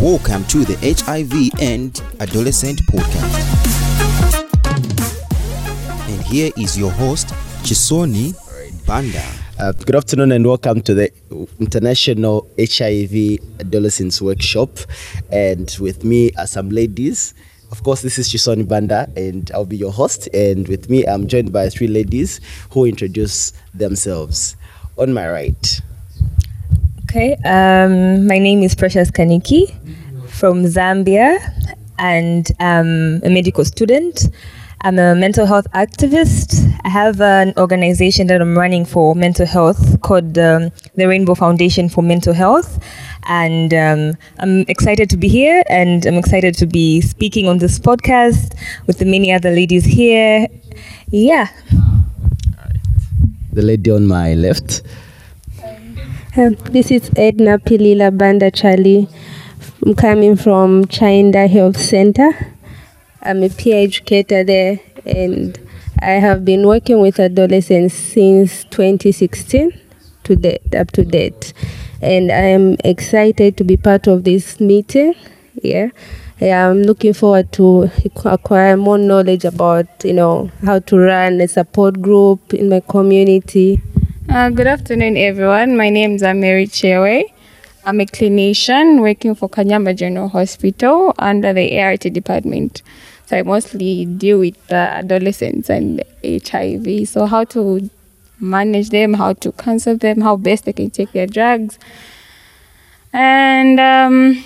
Welcome to the HIV and Adolescent Podcast. And here is your host, Chisoni Banda. Uh, good afternoon and welcome to the International HIV Adolescents Workshop. And with me are some ladies. Of course, this is Chisoni Banda, and I'll be your host. And with me, I'm joined by three ladies who introduce themselves. On my right, Okay, um, my name is Precious Kaniki from Zambia, and I'm a medical student. I'm a mental health activist. I have an organization that I'm running for mental health called um, the Rainbow Foundation for Mental Health. And um, I'm excited to be here and I'm excited to be speaking on this podcast with the many other ladies here. Yeah. the lady on my left. Um, this is Edna Pilila Banda Charlie. I'm coming from Chainda Health Center. I'm a peer educator there, and I have been working with adolescents since 2016 to date, up to date. And I am excited to be part of this meeting. Yeah. Yeah, I'm looking forward to acquire more knowledge about, you know, how to run a support group in my community. Uh, good afternoon, everyone. My name is Mary Chewe. I'm a clinician working for Kanyama General Hospital under the ART department. So I mostly deal with uh, adolescents and HIV. So how to manage them, how to counsel them, how best they can take their drugs. And um,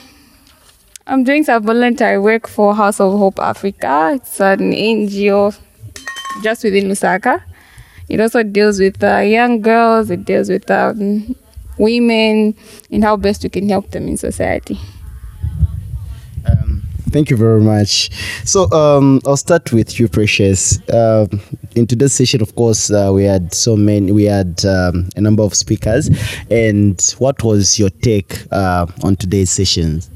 I'm doing some voluntary work for House of Hope Africa. It's an NGO just within Lusaka. It also deals with uh, young girls, it deals with um, women, and how best we can help them in society. Um, thank you very much. So um, I'll start with you, Precious. Um, in today's session, of course, uh, we had so many. We had um, a number of speakers, and what was your take uh, on today's sessions?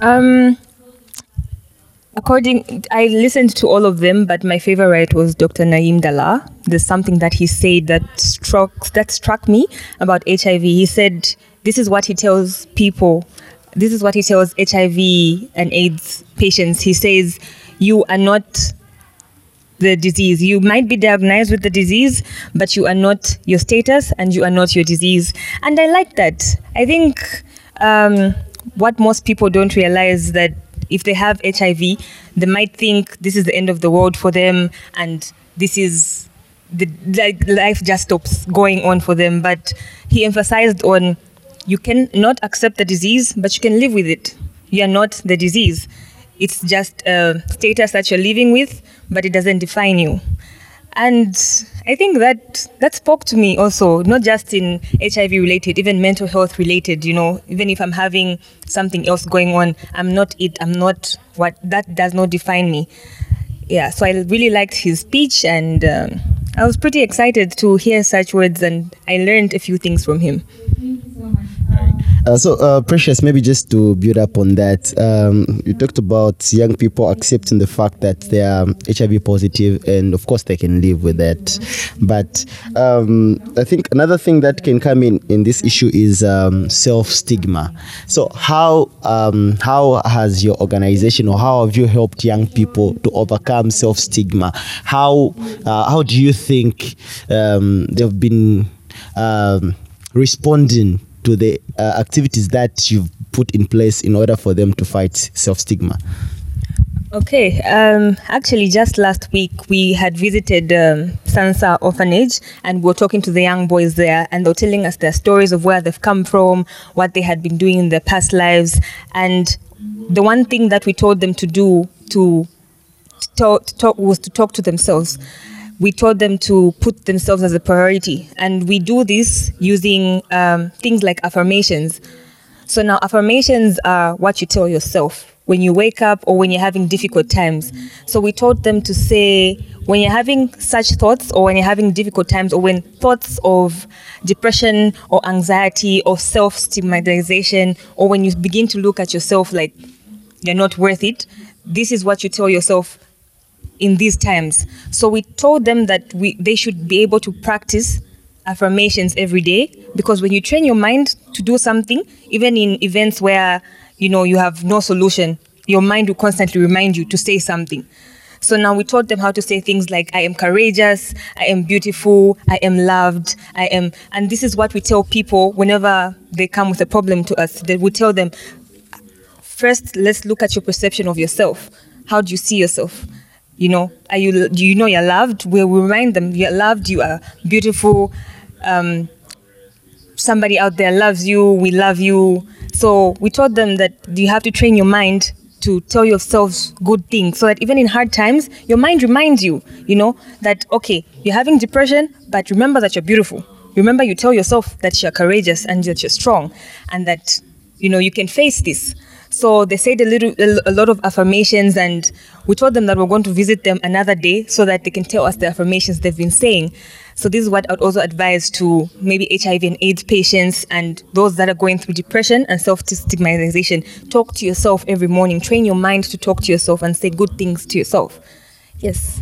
Um, according, I listened to all of them, but my favorite was Dr. Naim Dalla. There's something that he said that struck that struck me about HIV. He said, "This is what he tells people. This is what he tells HIV and AIDS patients. He says, you are not." the disease. You might be diagnosed with the disease, but you are not your status and you are not your disease. And I like that. I think um, what most people don't realize that if they have HIV, they might think this is the end of the world for them and this is the like life just stops going on for them. But he emphasized on you can not accept the disease, but you can live with it. You are not the disease. It's just a status that you're living with, but it doesn't define you. And I think that that spoke to me also, not just in HIV related, even mental health related, you know, even if I'm having something else going on, I'm not it, I'm not what, that does not define me. Yeah, so I really liked his speech and um, I was pretty excited to hear such words and I learned a few things from him. Uh, so, uh, Precious, maybe just to build up on that, um, you talked about young people accepting the fact that they are HIV positive, and of course they can live with that. But um, I think another thing that can come in in this issue is um, self stigma. So, how um, how has your organization, or how have you helped young people to overcome self stigma? How uh, how do you think um, they've been um, responding to the uh, activities that you've put in place in order for them to fight self stigma? Okay, um, actually, just last week we had visited um, Sansa Orphanage and we were talking to the young boys there, and they were telling us their stories of where they've come from, what they had been doing in their past lives, and the one thing that we told them to do to to talk was to talk to themselves. We taught them to put themselves as a priority, and we do this using um, things like affirmations. So now affirmations are what you tell yourself when you wake up or when you're having difficult times. So we taught them to say when you're having such thoughts or when you're having difficult times or when thoughts of depression or anxiety or self-stigmatization or when you begin to look at yourself like you're not worth it, this is what you tell yourself in these times. So we told them that we they should be able to practice affirmations every day because when you train your mind to do something, even in events where you know you have no solution, your mind will constantly remind you to say something. So now we taught them how to say things like, I am courageous, I am beautiful, I am loved, I am. And this is what we tell people whenever they come with a problem to us. That we tell them, first, let's look at your perception of yourself. How do you see yourself? You know, are you, do you know you're loved? We we remind them you're loved, you are beautiful. Um, somebody out there loves you, we love you. So we taught them that you have to train your mind to tell yourselves good things so that even in hard times, your mind reminds you, you know, that, okay, you're having depression, but remember that you're beautiful. Remember, you tell yourself that you're courageous and that you're strong and that, you know, you can face this. So they said a little, a lot of affirmations, and we told them that we're going to visit them another day so that they can tell us the affirmations they've been saying. So this is what I'd also advise to maybe HIV and AIDS patients and those that are going through depression and self-stigmatization. Talk to yourself every morning. Train your mind to talk to yourself and say good things to yourself. Yes.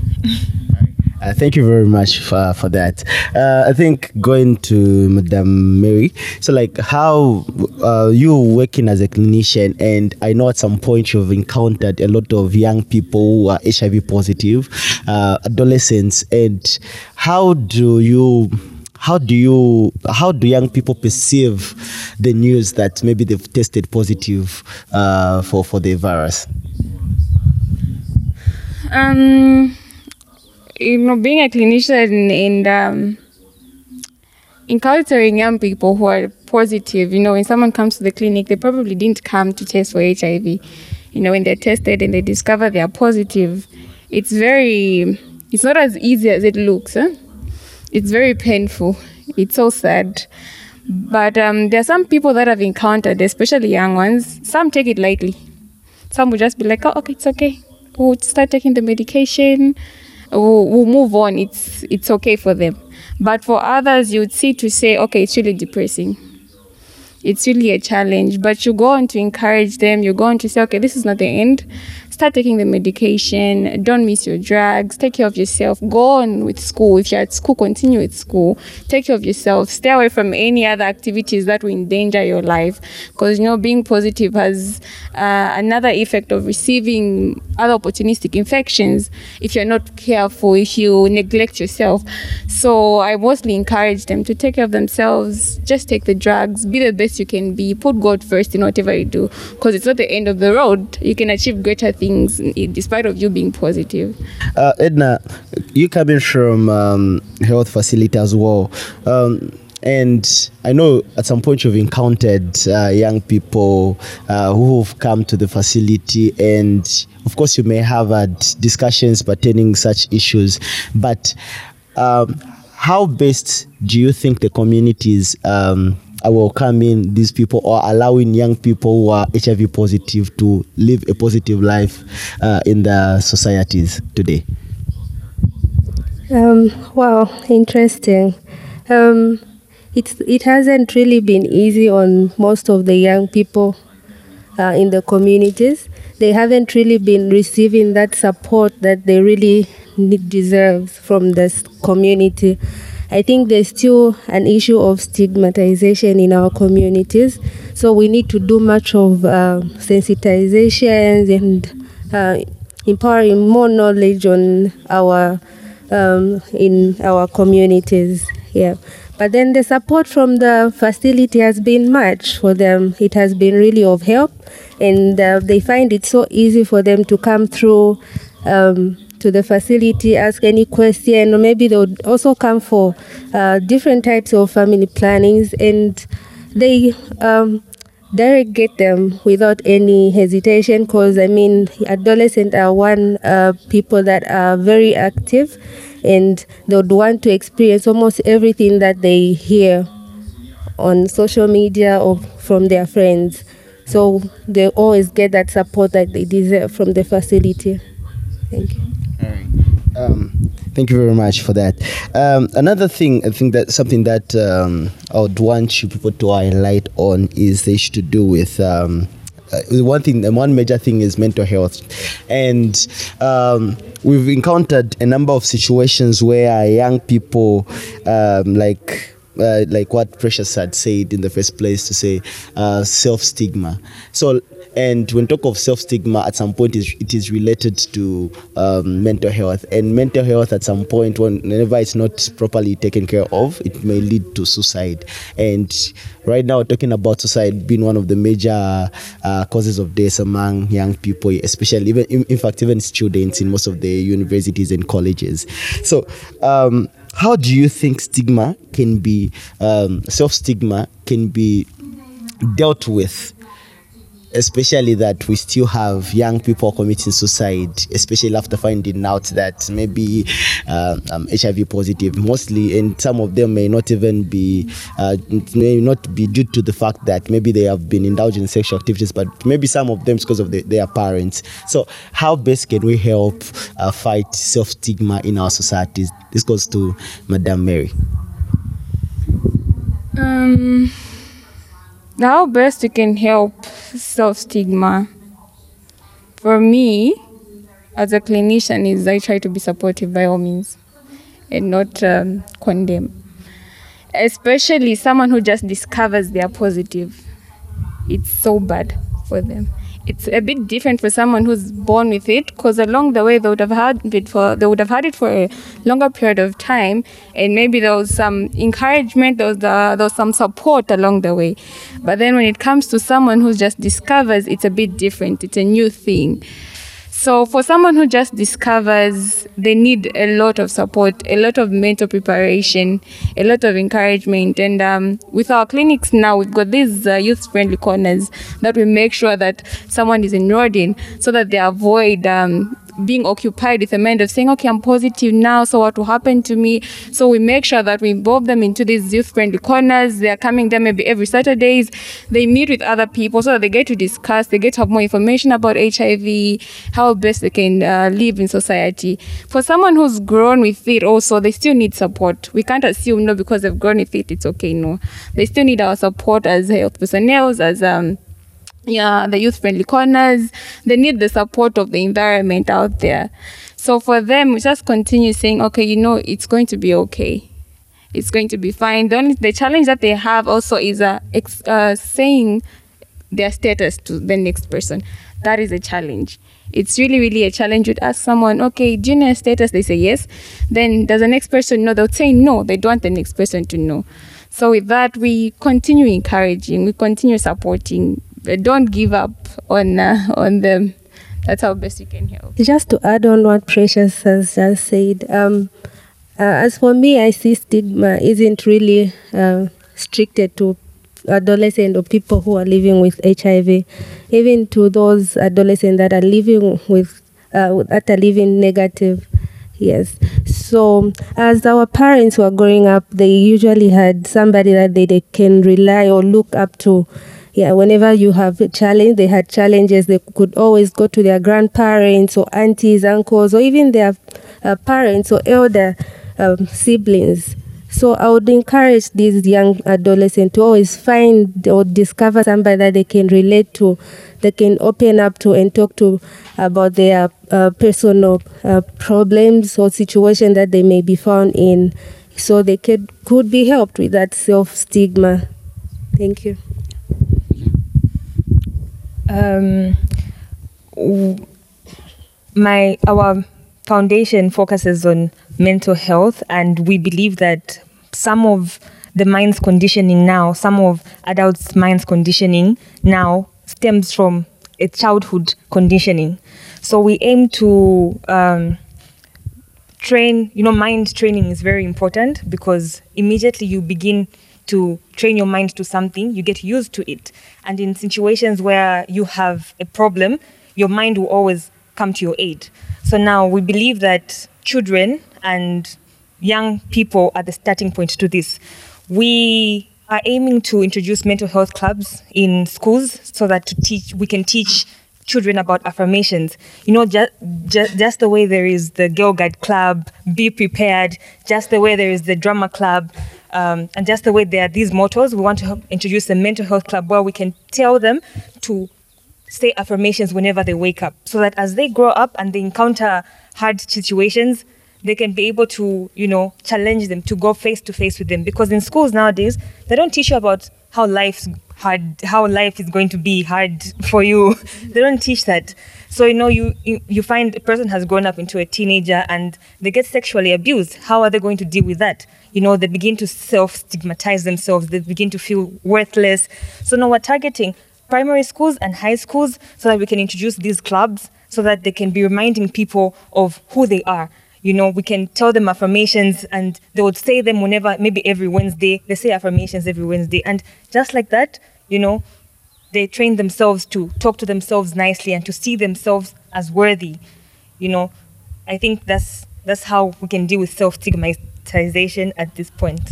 Uh, thank you very much for, for that. Uh, I think going to Madam Mary, so like how uh, you working as a clinician, and I know at some point you've encountered a lot of young people who are HIV positive, uh, adolescents, and how do you how do you how do young people perceive the news that maybe they've tested positive uh, for for the virus? Um, you know, being a clinician and um, encountering young people who are positive, you know, when someone comes to the clinic, they probably didn't come to test for HIV. You know, when they're tested and they discover they are positive, it's very, it's not as easy as it looks. It's very painful. It's so sad. But um, there are some people that I've encountered, especially young ones, some take it lightly. Some will just be like, oh, okay, it's okay. We'll start taking the medication we'll, we'll move on. It's it's okay for them. But for others, you'd see to say, okay, it's really depressing. It's really a challenge. But you go on to encourage them. You go on to say, okay, this is not the end start taking the medication. Don't miss your drugs. Take care of yourself. Go on with school. If you're at school, continue with school. Take care of yourself. Stay away from any other activities that will endanger your life. Because, you know, being positive has uh, another effect of receiving other opportunistic infections if you're not careful, if you neglect yourself. So I mostly encourage them to take care of themselves. Just take the drugs. Be the best you can be. Put God first in whatever you do. Because it's not the end of the road. You can achieve greater things things despite of you being positive. Uh, Edna, you coming from um, health facility as well. Um, and I know at some point you've encountered uh, young people uh, who have come to the facility, and of course, you may have had discussions pertaining such issues. But um, how best do you think the communities um, welcoming these people or allowing young people who are HIV positive to live a positive life uh, in the societies today? Um, wow, interesting. Um, it, it hasn't really been easy on most of the young people uh, in the communities. They haven't really been receiving that support that they really deserve from this community. I think there's still an issue of stigmatization in our communities. So we need to do much of uh, sensitizations and uh, empowering more knowledge on our um, in our communities. Yeah. But then the support from the facility has been much for them. It has been really of help, and uh, they find it so easy for them to come through. Um, to the facility, ask any question, or maybe they would also come for uh, different types of family plannings, and they um, delegate them without any hesitation. Because I mean, adolescents are one uh, people that are very active, and they would want to experience almost everything that they hear on social media or from their friends. So they always get that support that they deserve from the facility. Thank you. Um, thank you very much for that. Um, another thing, I think that something that um, I would want you people to highlight on is the issue to do with. Um, uh, one thing, one major thing is mental health, and um, we've encountered a number of situations where young people, um, like uh, like what Precious had said in the first place to say uh, self stigma. So, and when talk of self stigma, at some point it is related to um, mental health, and mental health at some point, whenever it's not properly taken care of, it may lead to suicide. And right now, talking about suicide being one of the major uh, causes of death among young people, especially even in, in fact even students in most of the universities and colleges. So. Um, how do you think stigma can be um, self stigma can be dealt with especially that we still have young people committing suicide, especially after finding out that maybe uh, um, HIV positive, mostly, and some of them may not even be, uh, may not be due to the fact that maybe they have been indulging in sexual activities, but maybe some of them because of the, their parents. So, how best can we help uh, fight self stigma in our societies? This goes to Madame Mary. Um, how best we can help self stigma? For me, as a clinician, is I try to be supportive by all means, and not um, condemn. Especially someone who just discovers they are positive, it's so bad for them it's a bit different for someone who's born with it because along the way they would have had it for they would have had it for a longer period of time and maybe there was some encouragement there was, uh, there was some support along the way. But then when it comes to someone who just discovers it's a bit different. It's a new thing so for someone who just discovers, they need a lot of support, a lot of mental preparation, a lot of encouragement. And um, with our clinics now, we've got these uh, youth-friendly corners that we make sure that someone is enrolled in, so that they avoid um, being occupied with the mind of saying, okay, I'm positive now, so what will happen to me? So we make sure that we involve them into these youth friendly corners. They're coming there maybe every Saturdays. They meet with other people so that they get to discuss, they get to have more information about HIV, how best they can uh, live in society. For someone who's grown with it also, they still need support. We can't assume, no, because they've grown with it, it's okay, no. They still need our support as health personnel, as um, yeah, the youth friendly corners. They need the support of the environment out there. So for them, we just continue saying, okay, you know, it's going to be okay. It's going to be fine. The only the challenge that they have also is uh, ex, uh, saying their status to the next person. That is a challenge. It's really, really a challenge. You'd ask someone, okay, do you know status? They say yes. Then does the next person know? They'll say no. They don't want the next person to know. So with that, we continue encouraging, we continue supporting don't give up on uh, on them. That's how best you can help. Just to add on what Precious has just said, um, uh, as for me, I see stigma isn't really uh, stricted to adolescents or people who are living with HIV, even to those adolescents that are living with uh, that are living negative. Yes. So, as our parents were growing up, they usually had somebody that they, they can rely or look up to yeah, whenever you have a challenge, they had challenges, they could always go to their grandparents or aunties, uncles, or even their uh, parents or elder um, siblings. So I would encourage these young adolescents to always find or discover somebody that they can relate to, they can open up to and talk to about their uh, personal uh, problems or situation that they may be found in, so they could could be helped with that self stigma. Thank you. Um, my our foundation focuses on mental health, and we believe that some of the mind's conditioning now, some of adults' mind's conditioning now stems from a childhood conditioning. So we aim to um, train, you know, mind training is very important because immediately you begin to train your mind to something, you get used to it. And in situations where you have a problem, your mind will always come to your aid. So now we believe that children and young people are the starting point to this. We are aiming to introduce mental health clubs in schools so that to teach we can teach children about affirmations. You know, just, just, just the way there is the Girl Guide Club, be prepared, just the way there is the drama club, um, and just the way there are these mottos, we want to introduce a mental health club where we can tell them to say affirmations whenever they wake up so that as they grow up and they encounter hard situations, they can be able to, you know, challenge them to go face to face with them. Because in schools nowadays, they don't teach you about how life's hard, how life is going to be hard for you. they don't teach that. So you know, you you you find a person has grown up into a teenager and they get sexually abused. How are they going to deal with that? You know, they begin to self stigmatize themselves. They begin to feel worthless. So now we're targeting primary schools and high schools so that we can introduce these clubs so that they can be reminding people of who they are. You know, we can tell them affirmations and they would say them whenever, maybe every Wednesday. They say affirmations every Wednesday. And just like that, you know, they train themselves to talk to themselves nicely and to see themselves as worthy. You know, I think that's that's how we can deal with self stigmatization at this point.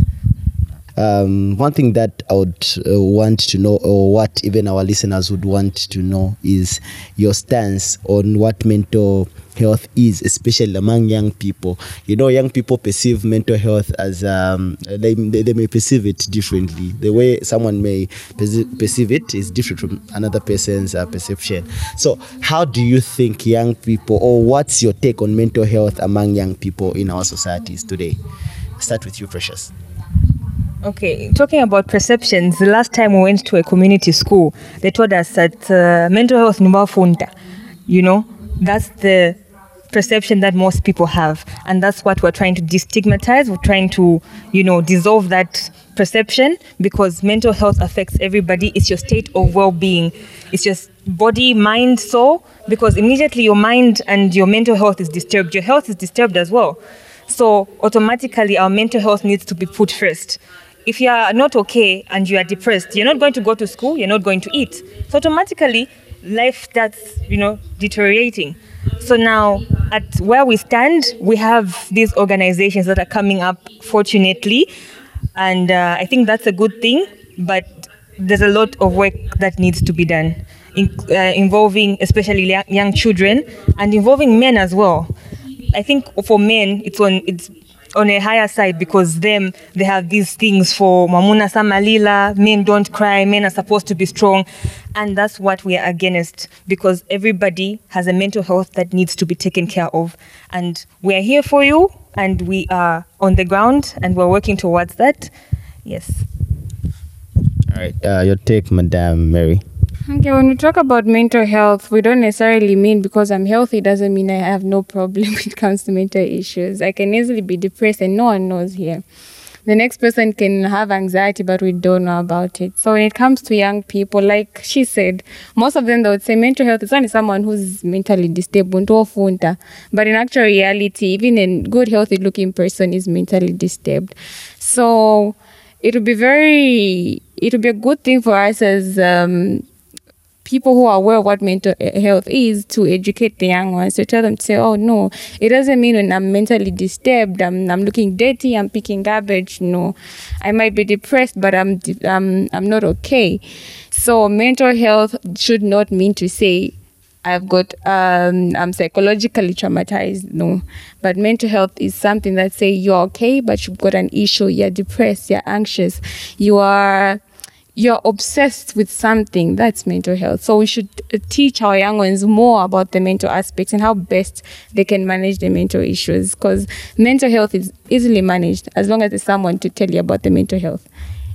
Um, one thing that I would uh, want to know, or what even our listeners would want to know, is your stance on what mental health is, especially among young people. You know, young people perceive mental health as um, they, they, they may perceive it differently. The way someone may perceive, it is different from another person's uh, perception. So, how do you think young people, or what's your take on mental health among young people in our societies today? Start with you, Precious. Okay, talking about perceptions, the last time we went to a community school, they told us that uh, mental health ni funta. You know, that's the perception that most people have, and that's what we're trying to destigmatize. We're trying to, you know, dissolve that perception because mental health affects everybody. It's your state of well-being. It's just body, mind, soul. Because immediately your mind and your mental health is disturbed, your health is disturbed as well. So automatically, our mental health needs to be put first if you are not okay and you are depressed, you're not going to go to school, you're not going to eat. So automatically, life starts, you know, deteriorating. So now, at where we stand, we have these organizations that are coming up, fortunately, and uh, I think that's a good thing. But there's a lot of work that needs to be done, in, uh, involving especially young children and involving men as well. I think for men, it's on it's on a higher side because them they have these things for Mamuna Samalila, men don't cry, men are supposed to be strong. And that's what we are against because everybody has a mental health that needs to be taken care of. And we are here for you and we are on the ground and we're working towards that. Yes. All right. Uh, your take, Madam Mary. Okay, when we talk about mental health, we don't necessarily mean because I'm healthy doesn't mean I have no problem when it comes to mental issues. I can easily be depressed and no one knows here. The next person can have anxiety, but we don't know about it. So when it comes to young people, like she said, most of them they would say mental health is only someone who's mentally disabled But in actual reality, even a good, healthy looking person is mentally disturbed. So it would be very, it would be a good thing for us as um, people who are aware of what mental health is to educate the young ones to tell them to say, oh no, it doesn't mean when I'm mentally disturbed, I'm, I'm looking dirty, I'm picking garbage. No, I might be depressed, but I'm I'm I'm not okay. So mental health should not mean to say I've got um, I'm psychologically traumatized. No, but mental health is something that say you're okay, but you've got an issue. You're depressed. You're anxious. You are you're obsessed with something, that's mental health. So we should uh, teach our young ones more about the mental aspects and how best they can manage the mental issues. Because mental health is easily managed as long as there's someone to tell you about the mental health.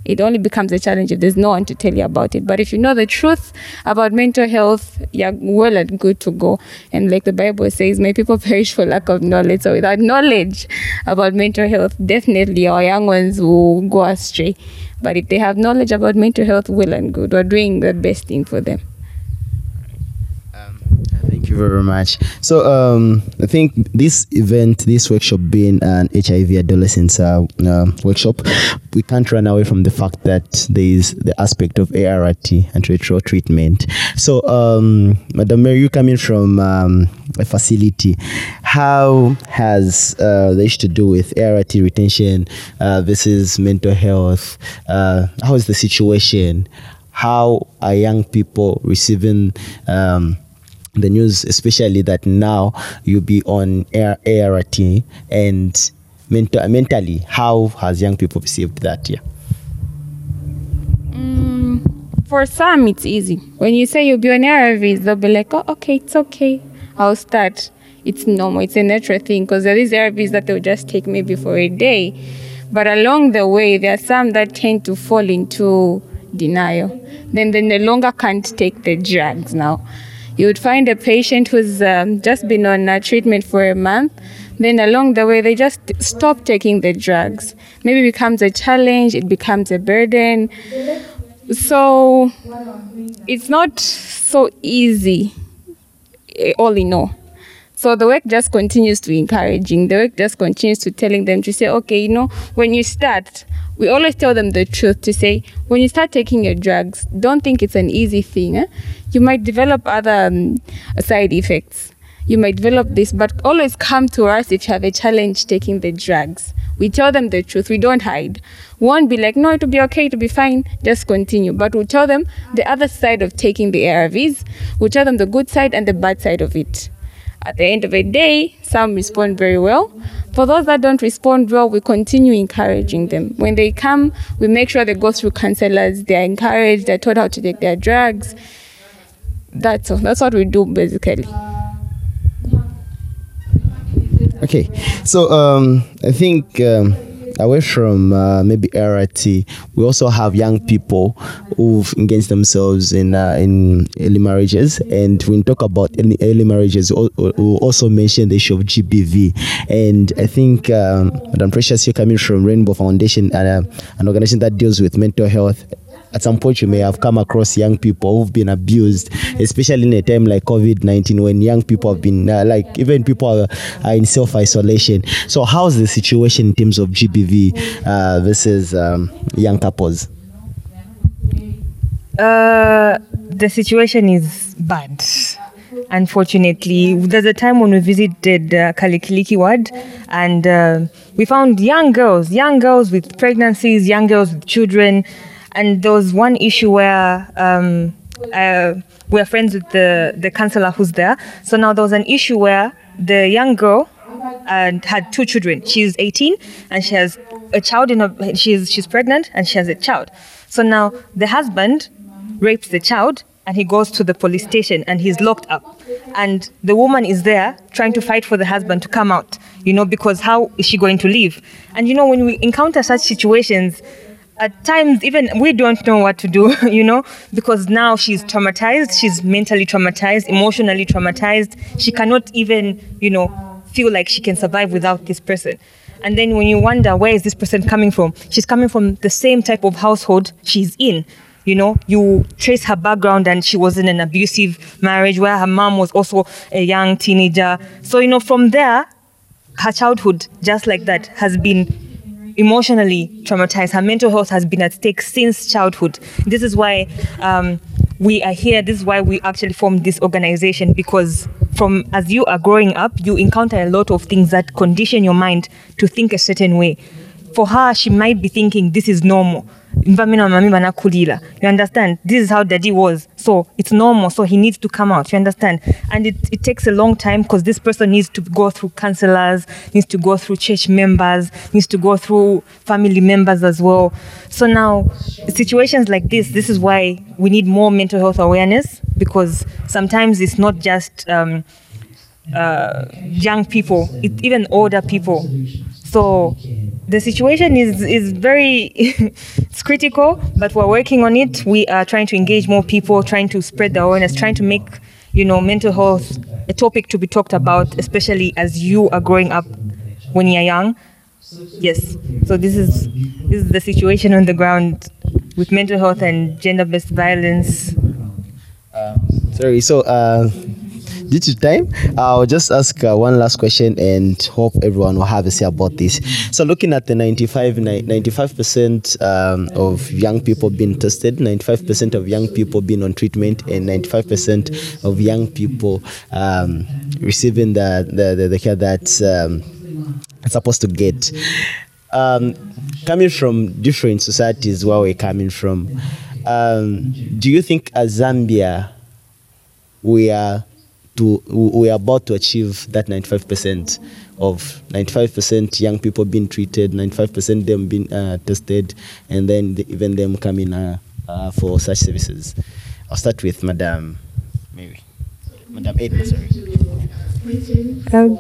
It only becomes a challenge if there's no one to tell you about it. But if you know the truth about mental health, you're well and good to go. And like the Bible says, may people perish for lack of knowledge. So without knowledge about mental health, definitely our young ones will go astray. But if they have knowledge about mental health, well and good. We're doing the best thing for them. Very much. So, um, I think this event, this workshop being an HIV adolescents uh, uh, workshop, we can't run away from the fact that there is the aspect of ART and retro treatment. So, um, Madam Mary, you coming from um, a facility, how has uh, the issue to do with ART retention uh, versus mental health? Uh, how is the situation? How are young people receiving? Um, the news, especially that now you be on ART and mental, mentally, how has young people perceived that? Yeah. Mm, for some, it's easy. When you say you'll be on ARVs, they'll be like, oh, okay, it's okay. I'll start. it's normal. It's a natural thing because there are these ARVs that they'll just take maybe for a day. But along the way, there are some that tend to fall into denial. Then they no longer can't take the drugs now. You would find a patient who's um, just been on uh, treatment for a month. Then along the way, they just stop taking the drugs. Maybe it becomes a challenge, it becomes a burden. So it's not so easy, eh, all in all. So the work just continues to encouraging. The work just continues to telling them to say, okay, you know, when you start, we always tell them the truth to say, when you start taking your drugs, don't think it's an easy thing. Eh? You might develop other um, side effects. You might develop this, but always come to us if you have a challenge taking the drugs. We tell them the truth. We don't hide. We won't be like, no, it'll be okay, it'll be fine. Just continue. But we'll tell them the other side of taking the ARVs. We'll tell them the good side and the bad side of it. At the end of the day, some respond very well. For those that don't respond well, we continue encouraging them. When they come, we make sure they go through counselors, they're encouraged, they're taught how to take their drugs. That's all. That's what we do basically. Okay, so um, I think um, away from uh, maybe ART, we also have young people who've engaged themselves in uh, in early marriages, and when we talk about early, marriages, we also mention the issue of GBV, and I think um, Madam Precious, you're coming from Rainbow Foundation, uh, an organization that deals with mental health at some point you may have come across young people who've been abused, especially in a time like COVID 19 when young people have been, uh, like, even people are, are in self isolation. So, how's the situation in terms of GBV uh, versus um, young couples? Uh, the situation is bad. Unfortunately, there's a time when we visited uh, Kalikiliki ward and uh, we found young girls, young girls with pregnancies, young girls with children, and there was one issue where um, uh, we're friends with the, the counselor who's there. So now there was an issue where the young girl uh, had two children. She's 18 and she has a child in her, she's, she's pregnant and she has a child. So now the husband rapes the child and he goes to the police station and he's locked up. And the woman is there trying to fight for the husband to come out, you know, because how is she going to leave? And you know, when we encounter such situations, at times even we don't know what to do you know because now she's traumatized. She's mentally traumatized emotionally traumatized. She cannot even you know feel like she can survive without this person. And then when you wonder where is this person coming from? She's coming from the same type of household she's in. You know you trace her background and she was in an abusive marriage where her mom was also a young teenager. So you know from there her childhood just like that has been emotionally traumatized. Her mental health has been at stake since childhood. This is why um, we are here. This is why we actually formed this organization because from as you are growing up, you encounter a lot of things that condition your mind to think a certain way. For her, she might be thinking this is normal mvamina mami banakulila you understand? This is how daddy was. So it's normal. So he needs to come out. You understand? And it, it takes a long time because this person needs to go through counselors needs to go through church members needs to go through family members as well. So now situations like this this is why we need more mental health awareness because sometimes it's not just um, uh, young people it, even older people so the situation is is very it's critical, but we're working on it. We are trying to engage more people, trying to spread the awareness, trying to make you know mental health a topic to be talked about, especially as you are growing up when you're young. Yes. So this is this is the situation on the ground with mental health and gender-based violence. Sorry. So. Uh due to time, I'll just ask uh, one last question and hope everyone will have a say about this. So, looking at the 95 95% um, of young people being tested, 95% of young people being on treatment, and 95% of young people um, receiving the, the, the, the care that um, supposed to get. Um, coming from different societies where we're coming from, um, do you think as Zambia we are to we are about to achieve that 95% of 95% young people being treated, 95% them being uh, tested, and then the, even them coming uh, uh, for such services. I'll start with Madam Mary. Madam Edna, sorry. Um,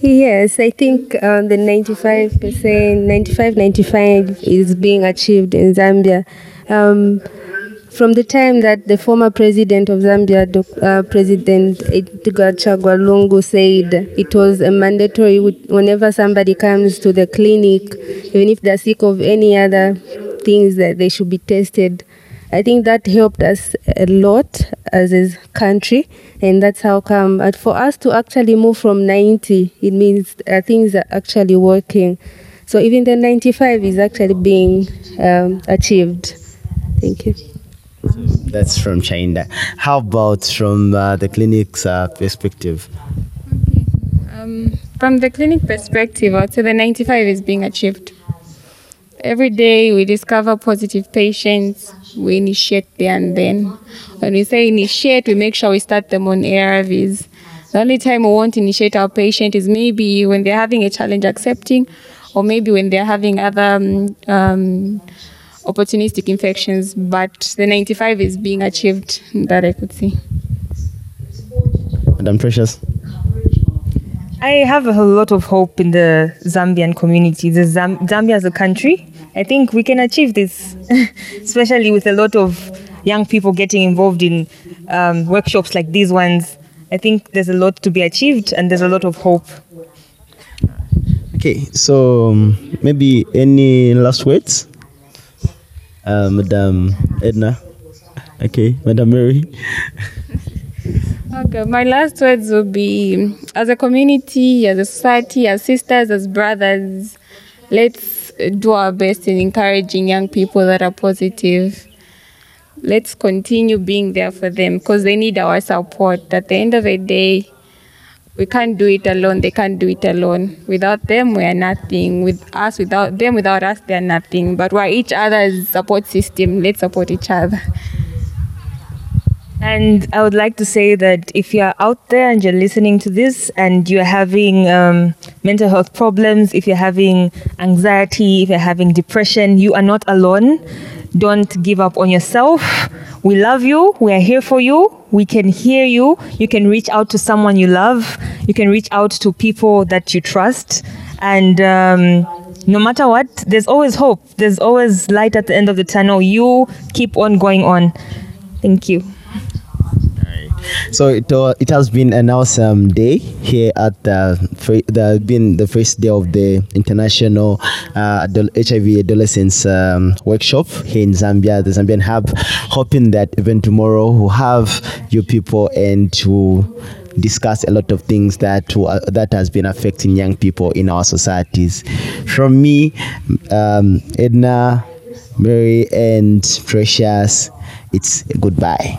yes, I think um, the 95%, 95 95 is being achieved in Zambia. Um, from the time that the former president of Zambia, uh, President Edgar Lungu, said it was a mandatory whenever somebody comes to the clinic, even if they're sick of any other things, that they should be tested. I think that helped us a lot as a country, and that's how come. But for us to actually move from 90, it means uh, things are actually working. So even the 95 is actually being um, achieved. Thank you. That's from Chainda. How about from uh, the clinic's uh, perspective? Um, from the clinic perspective, I'd say the 95 is being achieved. Every day we discover positive patients, we initiate there and then. When we say initiate, we make sure we start them on ARVs. The only time we won't initiate our patient is maybe when they're having a challenge accepting, or maybe when they're having other um, um opportunistic infections. But the 95 is being achieved that I could see. Madam Precious. I have a lot of hope in the Zambian community, the Zam- Zambia as a country. I think we can achieve this, especially with a lot of young people getting involved in um, workshops like these ones. I think there's a lot to be achieved and there's a lot of hope. Okay, so um, maybe any last words? Uh, Madam Edna? Okay, Madam Mary? Okay, my last words will be as a community, as a society, as sisters, as brothers, let's do our best in encouraging young people that are positive. Let's continue being there for them because they need our support. At the end of the day, we can't do it alone. They can't do it alone. Without them, we are nothing. With us, without them, without us, they are nothing. But we're each other's support system. Let's support each other. And I would like to say that if you're out there and you're listening to this and you're having um, mental health problems, if you're having anxiety, if you're having depression, you are not alone. Don't give up on yourself. We love you. We are here for you. We can hear you. You can reach out to someone you love. You can reach out to people that you trust. And um, no matter what, there's always hope. There's always light at the end of the tunnel. You keep on going on. Thank you. So it uh, it has been an awesome day here at the the been the first day of the international uh, HIV adolescents um, workshop here in Zambia, the Zambian Hub. Hoping that even tomorrow we'll have you people and to discuss a lot of things that that has been affecting young people in our societies. From me, um, Edna, Mary, and Precious, it's goodbye.